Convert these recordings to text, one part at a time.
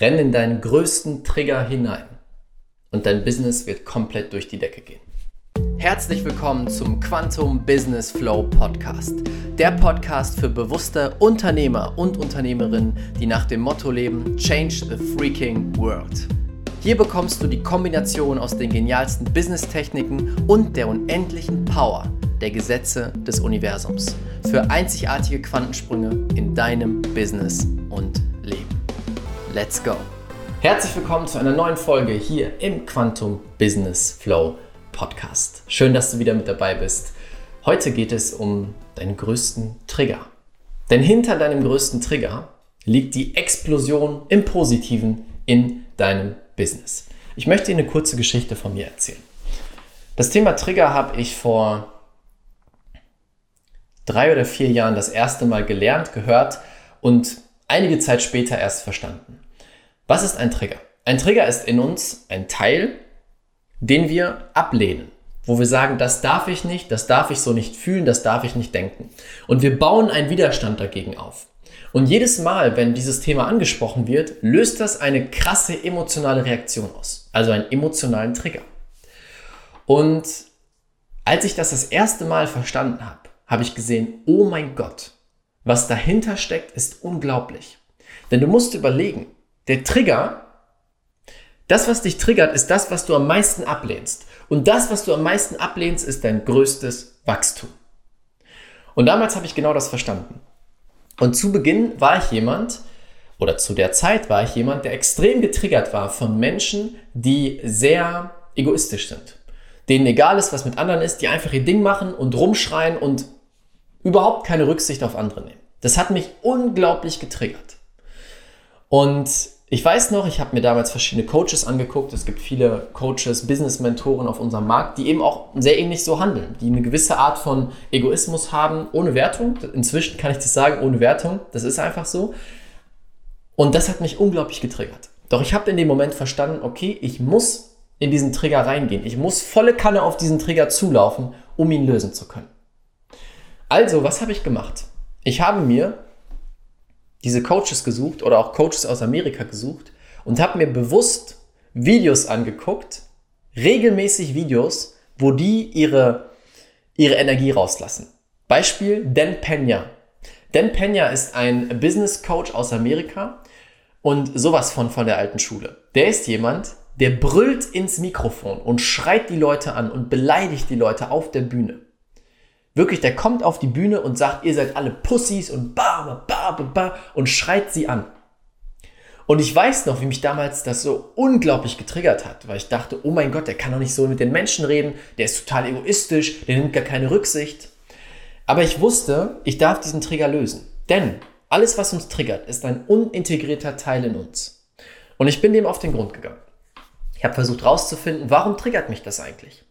Renn in deinen größten Trigger hinein und dein Business wird komplett durch die Decke gehen. Herzlich willkommen zum Quantum Business Flow Podcast. Der Podcast für bewusste Unternehmer und Unternehmerinnen, die nach dem Motto leben: Change the freaking world. Hier bekommst du die Kombination aus den genialsten Business-Techniken und der unendlichen Power der Gesetze des Universums für einzigartige Quantensprünge in deinem Business. Let's go! Herzlich willkommen zu einer neuen Folge hier im Quantum Business Flow Podcast. Schön, dass du wieder mit dabei bist. Heute geht es um deinen größten Trigger. Denn hinter deinem größten Trigger liegt die Explosion im Positiven in deinem Business. Ich möchte dir eine kurze Geschichte von mir erzählen. Das Thema Trigger habe ich vor drei oder vier Jahren das erste Mal gelernt, gehört und einige Zeit später erst verstanden. Was ist ein Trigger? Ein Trigger ist in uns ein Teil, den wir ablehnen, wo wir sagen, das darf ich nicht, das darf ich so nicht fühlen, das darf ich nicht denken. Und wir bauen einen Widerstand dagegen auf. Und jedes Mal, wenn dieses Thema angesprochen wird, löst das eine krasse emotionale Reaktion aus, also einen emotionalen Trigger. Und als ich das das erste Mal verstanden habe, habe ich gesehen, oh mein Gott, was dahinter steckt, ist unglaublich. Denn du musst überlegen, der Trigger, das, was dich triggert, ist das, was du am meisten ablehnst. Und das, was du am meisten ablehnst, ist dein größtes Wachstum. Und damals habe ich genau das verstanden. Und zu Beginn war ich jemand, oder zu der Zeit war ich jemand, der extrem getriggert war von Menschen, die sehr egoistisch sind. Denen egal ist, was mit anderen ist, die einfach ihr Ding machen und rumschreien und überhaupt keine Rücksicht auf andere nehmen. Das hat mich unglaublich getriggert. Und ich weiß noch, ich habe mir damals verschiedene Coaches angeguckt. Es gibt viele Coaches, Business-Mentoren auf unserem Markt, die eben auch sehr ähnlich so handeln, die eine gewisse Art von Egoismus haben, ohne Wertung. Inzwischen kann ich das sagen, ohne Wertung. Das ist einfach so. Und das hat mich unglaublich getriggert. Doch ich habe in dem Moment verstanden, okay, ich muss in diesen Trigger reingehen. Ich muss volle Kanne auf diesen Trigger zulaufen, um ihn lösen zu können. Also, was habe ich gemacht? Ich habe mir diese Coaches gesucht oder auch Coaches aus Amerika gesucht und habe mir bewusst Videos angeguckt, regelmäßig Videos, wo die ihre, ihre Energie rauslassen. Beispiel Dan Pena. Dan Pena ist ein Business Coach aus Amerika und sowas von von der alten Schule. Der ist jemand, der brüllt ins Mikrofon und schreit die Leute an und beleidigt die Leute auf der Bühne. Wirklich, der kommt auf die Bühne und sagt, ihr seid alle Pussys und ba, ba, ba, ba und schreit sie an. Und ich weiß noch, wie mich damals das so unglaublich getriggert hat, weil ich dachte, oh mein Gott, der kann doch nicht so mit den Menschen reden, der ist total egoistisch, der nimmt gar keine Rücksicht. Aber ich wusste, ich darf diesen Trigger lösen. Denn alles, was uns triggert, ist ein unintegrierter Teil in uns. Und ich bin dem auf den Grund gegangen. Ich habe versucht herauszufinden, warum triggert mich das eigentlich?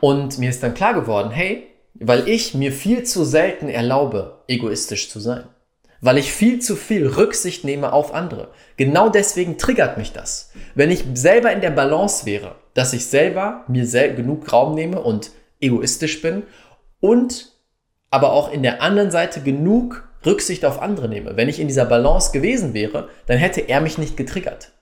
Und mir ist dann klar geworden, hey, weil ich mir viel zu selten erlaube, egoistisch zu sein. Weil ich viel zu viel Rücksicht nehme auf andere. Genau deswegen triggert mich das. Wenn ich selber in der Balance wäre, dass ich selber mir sel genug Raum nehme und egoistisch bin und aber auch in der anderen Seite genug Rücksicht auf andere nehme. Wenn ich in dieser Balance gewesen wäre, dann hätte er mich nicht getriggert.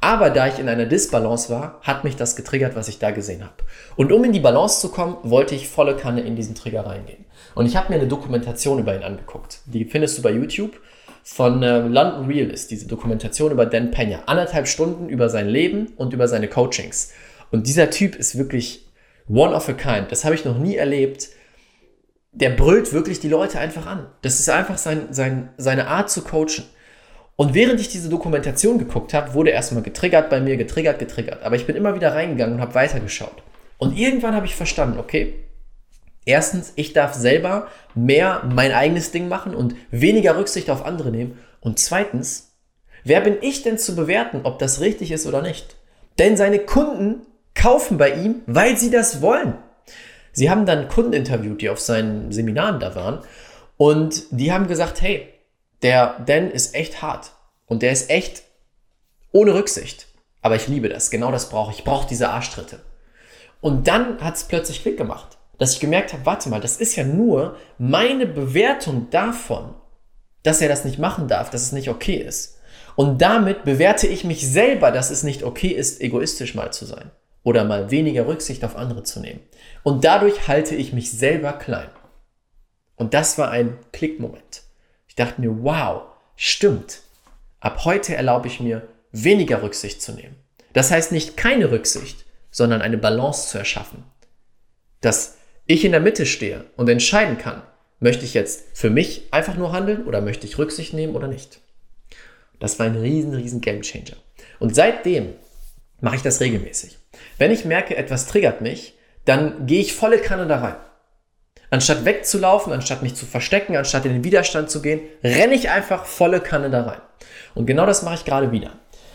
Aber da ich in einer Disbalance war, hat mich das getriggert, was ich da gesehen habe. Und um in die Balance zu kommen, wollte ich volle Kanne in diesen Trigger reingehen. Und ich habe mir eine Dokumentation über ihn angeguckt. Die findest du bei YouTube. Von äh, London Real ist diese Dokumentation über Dan Pena. Anderthalb Stunden über sein Leben und über seine Coachings. Und dieser Typ ist wirklich one of a kind. Das habe ich noch nie erlebt. Der brüllt wirklich die Leute einfach an. Das ist einfach sein, sein, seine Art zu coachen. Und während ich diese Dokumentation geguckt habe, wurde erstmal getriggert bei mir, getriggert, getriggert. Aber ich bin immer wieder reingegangen und habe weitergeschaut. Und irgendwann habe ich verstanden, okay, erstens, ich darf selber mehr mein eigenes Ding machen und weniger Rücksicht auf andere nehmen. Und zweitens, wer bin ich denn zu bewerten, ob das richtig ist oder nicht? Denn seine Kunden kaufen bei ihm, weil sie das wollen. Sie haben dann Kunden interviewt, die auf seinen Seminaren da waren. Und die haben gesagt, hey, der Dan ist echt hart und der ist echt ohne Rücksicht. Aber ich liebe das, genau das brauche ich. Ich brauche diese Arschtritte. Und dann hat es plötzlich Klick gemacht, dass ich gemerkt habe, warte mal, das ist ja nur meine Bewertung davon, dass er das nicht machen darf, dass es nicht okay ist. Und damit bewerte ich mich selber, dass es nicht okay ist, egoistisch mal zu sein oder mal weniger Rücksicht auf andere zu nehmen. Und dadurch halte ich mich selber klein. Und das war ein Klickmoment. Dachte mir, wow, stimmt. Ab heute erlaube ich mir, weniger Rücksicht zu nehmen. Das heißt nicht keine Rücksicht, sondern eine Balance zu erschaffen. Dass ich in der Mitte stehe und entscheiden kann, möchte ich jetzt für mich einfach nur handeln oder möchte ich Rücksicht nehmen oder nicht. Das war ein riesen, riesen Game Changer. Und seitdem mache ich das regelmäßig. Wenn ich merke, etwas triggert mich, dann gehe ich volle Kanne da rein. Anstatt wegzulaufen, anstatt mich zu verstecken, anstatt in den Widerstand zu gehen, renne ich einfach volle Kanne da rein. Und genau das mache ich gerade wieder.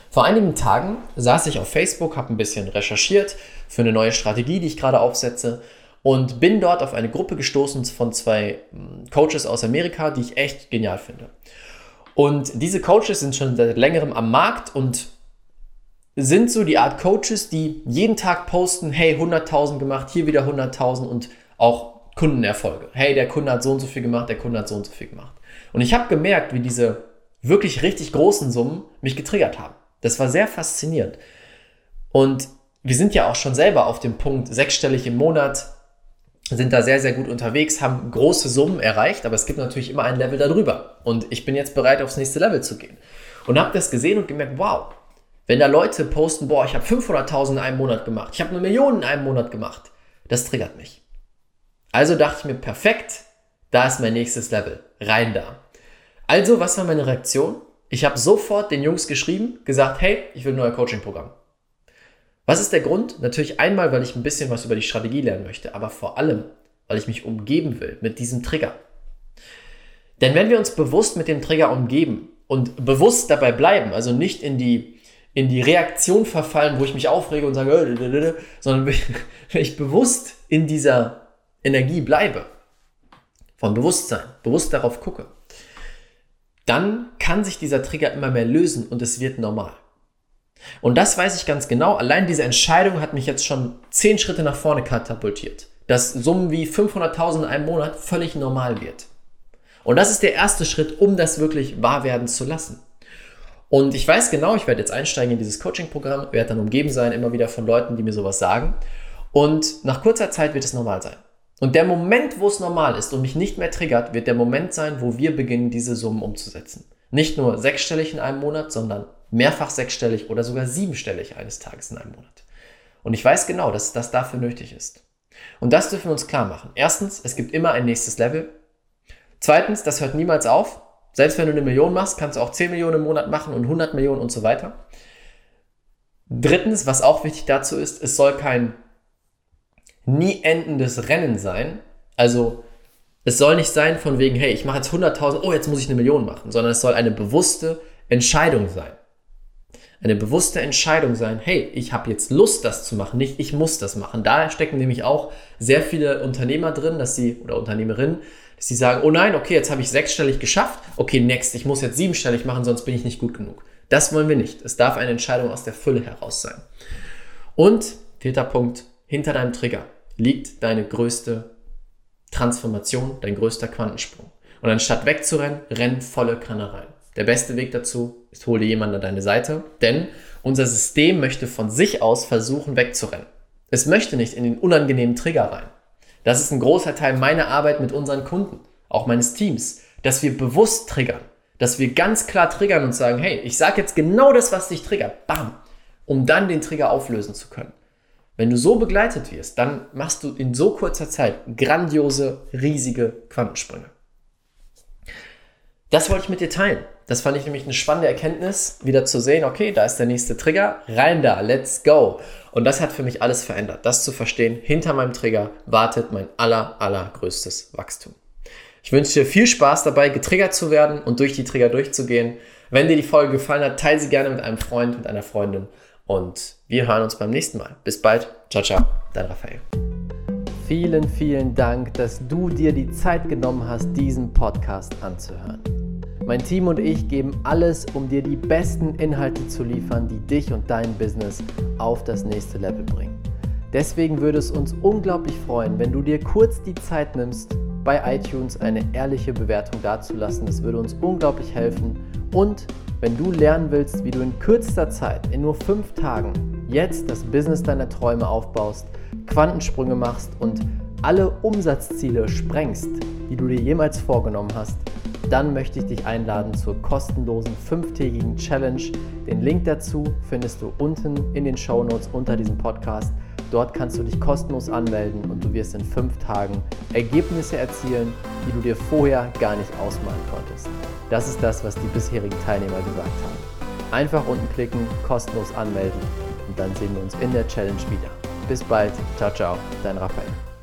Vor einigen Tagen saß ich auf Facebook, habe ein bisschen recherchiert für eine neue Strategie, die ich gerade aufsetze und bin dort auf eine Gruppe gestoßen von zwei hm, Coaches aus Amerika, die ich echt genial finde. Und diese Coaches sind schon seit längerem am Markt und sind so die Art Coaches, die jeden Tag posten, hey, 100.000 gemacht, hier wieder 100.000 und auch Kundenerfolge. Hey, der Kunde hat so und so viel gemacht, der Kunde hat so und so viel gemacht. Und ich habe gemerkt, wie diese wirklich richtig großen Summen mich getriggert haben. Das war sehr faszinierend. Und wir sind ja auch schon selber auf dem Punkt sechsstellig im Monat, sind da sehr, sehr gut unterwegs, haben große Summen erreicht, aber es gibt natürlich immer ein Level darüber. Und ich bin jetzt bereit, aufs nächste Level zu gehen. Und habe das gesehen und gemerkt, wow, wenn da Leute posten, boah, ich habe 500.000 in einem Monat gemacht, ich habe eine Million in einem Monat gemacht, das triggert mich. Also dachte ich mir, perfekt, da ist mein nächstes Level, rein da. Also, was war meine Reaktion? Ich habe sofort den Jungs geschrieben, gesagt, hey, ich will ein neues Coaching-Programm. Was ist der Grund? Natürlich einmal, weil ich ein bisschen was über die Strategie lernen möchte, aber vor allem, weil ich mich umgeben will mit diesem Trigger. Denn wenn wir uns bewusst mit dem Trigger umgeben und bewusst dabei bleiben, also nicht in die, in die Reaktion verfallen, wo ich mich aufrege und sage, äh, sondern wenn ich bewusst in dieser Energie bleibe, von Bewusstsein, bewusst darauf gucke, dann kann sich dieser Trigger immer mehr lösen und es wird normal. Und das weiß ich ganz genau. Allein diese Entscheidung hat mich jetzt schon zehn Schritte nach vorne katapultiert. Dass Summen wie 500.000 in einem Monat völlig normal wird. Und das ist der erste Schritt, um das wirklich wahr werden zu lassen. Und ich weiß genau, ich werde jetzt einsteigen in dieses Coaching-Programm, werde dann umgeben sein, immer wieder von Leuten, die mir sowas sagen. Und nach kurzer Zeit wird es normal sein. Und der Moment, wo es normal ist und mich nicht mehr triggert, wird der Moment sein, wo wir beginnen, diese Summen umzusetzen. Nicht nur sechsstellig in einem Monat, sondern mehrfach sechsstellig oder sogar siebenstellig eines Tages in einem Monat. Und ich weiß genau, dass das dafür nötig ist. Und das dürfen wir uns klar machen. Erstens, es gibt immer ein nächstes Level. Zweitens, das hört niemals auf. Selbst wenn du eine Million machst, kannst du auch 10 Millionen im Monat machen und 100 Millionen und so weiter. Drittens, was auch wichtig dazu ist, es soll kein nie endendes Rennen sein. Also es soll nicht sein von wegen, hey, ich mache jetzt 100.000, oh, jetzt muss ich eine Million machen, sondern es soll eine bewusste Entscheidung sein. Eine bewusste Entscheidung sein, hey, ich habe jetzt Lust, das zu machen, nicht ich muss das machen. Da stecken nämlich auch sehr viele Unternehmer drin, dass sie, oder Unternehmerinnen, dass sie sagen, oh nein, okay, jetzt habe ich sechsstellig geschafft, okay, next, ich muss jetzt siebenstellig machen, sonst bin ich nicht gut genug. Das wollen wir nicht. Es darf eine Entscheidung aus der Fülle heraus sein. Und vierter Punkt, hinter deinem Trigger liegt deine größte Transformation, dein größter Quantensprung. Und anstatt wegzurennen, renn volle Kanne rein. Der beste Weg dazu ist, hole jemanden an deine Seite, denn unser System möchte von sich aus versuchen, wegzurennen. Es möchte nicht in den unangenehmen Trigger rein. Das ist ein großer Teil meiner Arbeit mit unseren Kunden, auch meines Teams, dass wir bewusst triggern, dass wir ganz klar triggern und sagen, hey, ich sage jetzt genau das, was dich triggert, bam, um dann den Trigger auflösen zu können. Wenn du so begleitet wirst, dann machst du in so kurzer Zeit grandiose, riesige Quantensprünge. Das wollte ich mit dir teilen. Das fand ich nämlich eine spannende Erkenntnis, wieder zu sehen, okay, da ist der nächste Trigger, rein da, let's go. Und das hat für mich alles verändert, das zu verstehen, hinter meinem Trigger wartet mein aller, allergrößtes Wachstum. Ich wünsche dir viel Spaß dabei, getriggert zu werden und durch die Trigger durchzugehen. Wenn dir die Folge gefallen hat, teile sie gerne mit einem Freund, mit einer Freundin und wir hören uns beim nächsten Mal. Bis bald. Ciao, ciao. Dein Raphael. Vielen, vielen Dank, dass du dir die Zeit genommen hast, diesen Podcast anzuhören. Mein Team und ich geben alles, um dir die besten Inhalte zu liefern, die dich und dein Business auf das nächste Level bringen. Deswegen würde es uns unglaublich freuen, wenn du dir kurz die Zeit nimmst, bei iTunes eine ehrliche Bewertung dazulassen. Das würde uns unglaublich helfen und wenn du lernen willst, wie du in kürzester Zeit, in nur fünf Tagen, jetzt das Business deiner Träume aufbaust, Quantensprünge machst und alle Umsatzziele sprengst, die du dir jemals vorgenommen hast, dann möchte ich dich einladen zur kostenlosen fünftägigen Challenge. Den Link dazu findest du unten in den Show Notes unter diesem Podcast. Dort kannst du dich kostenlos anmelden und du wirst in fünf Tagen Ergebnisse erzielen, die du dir vorher gar nicht ausmalen konntest. Das ist das, was die bisherigen Teilnehmer gesagt haben. Einfach unten klicken, kostenlos anmelden und dann sehen wir uns in der Challenge wieder. Bis bald, ciao, ciao, dein Raphael.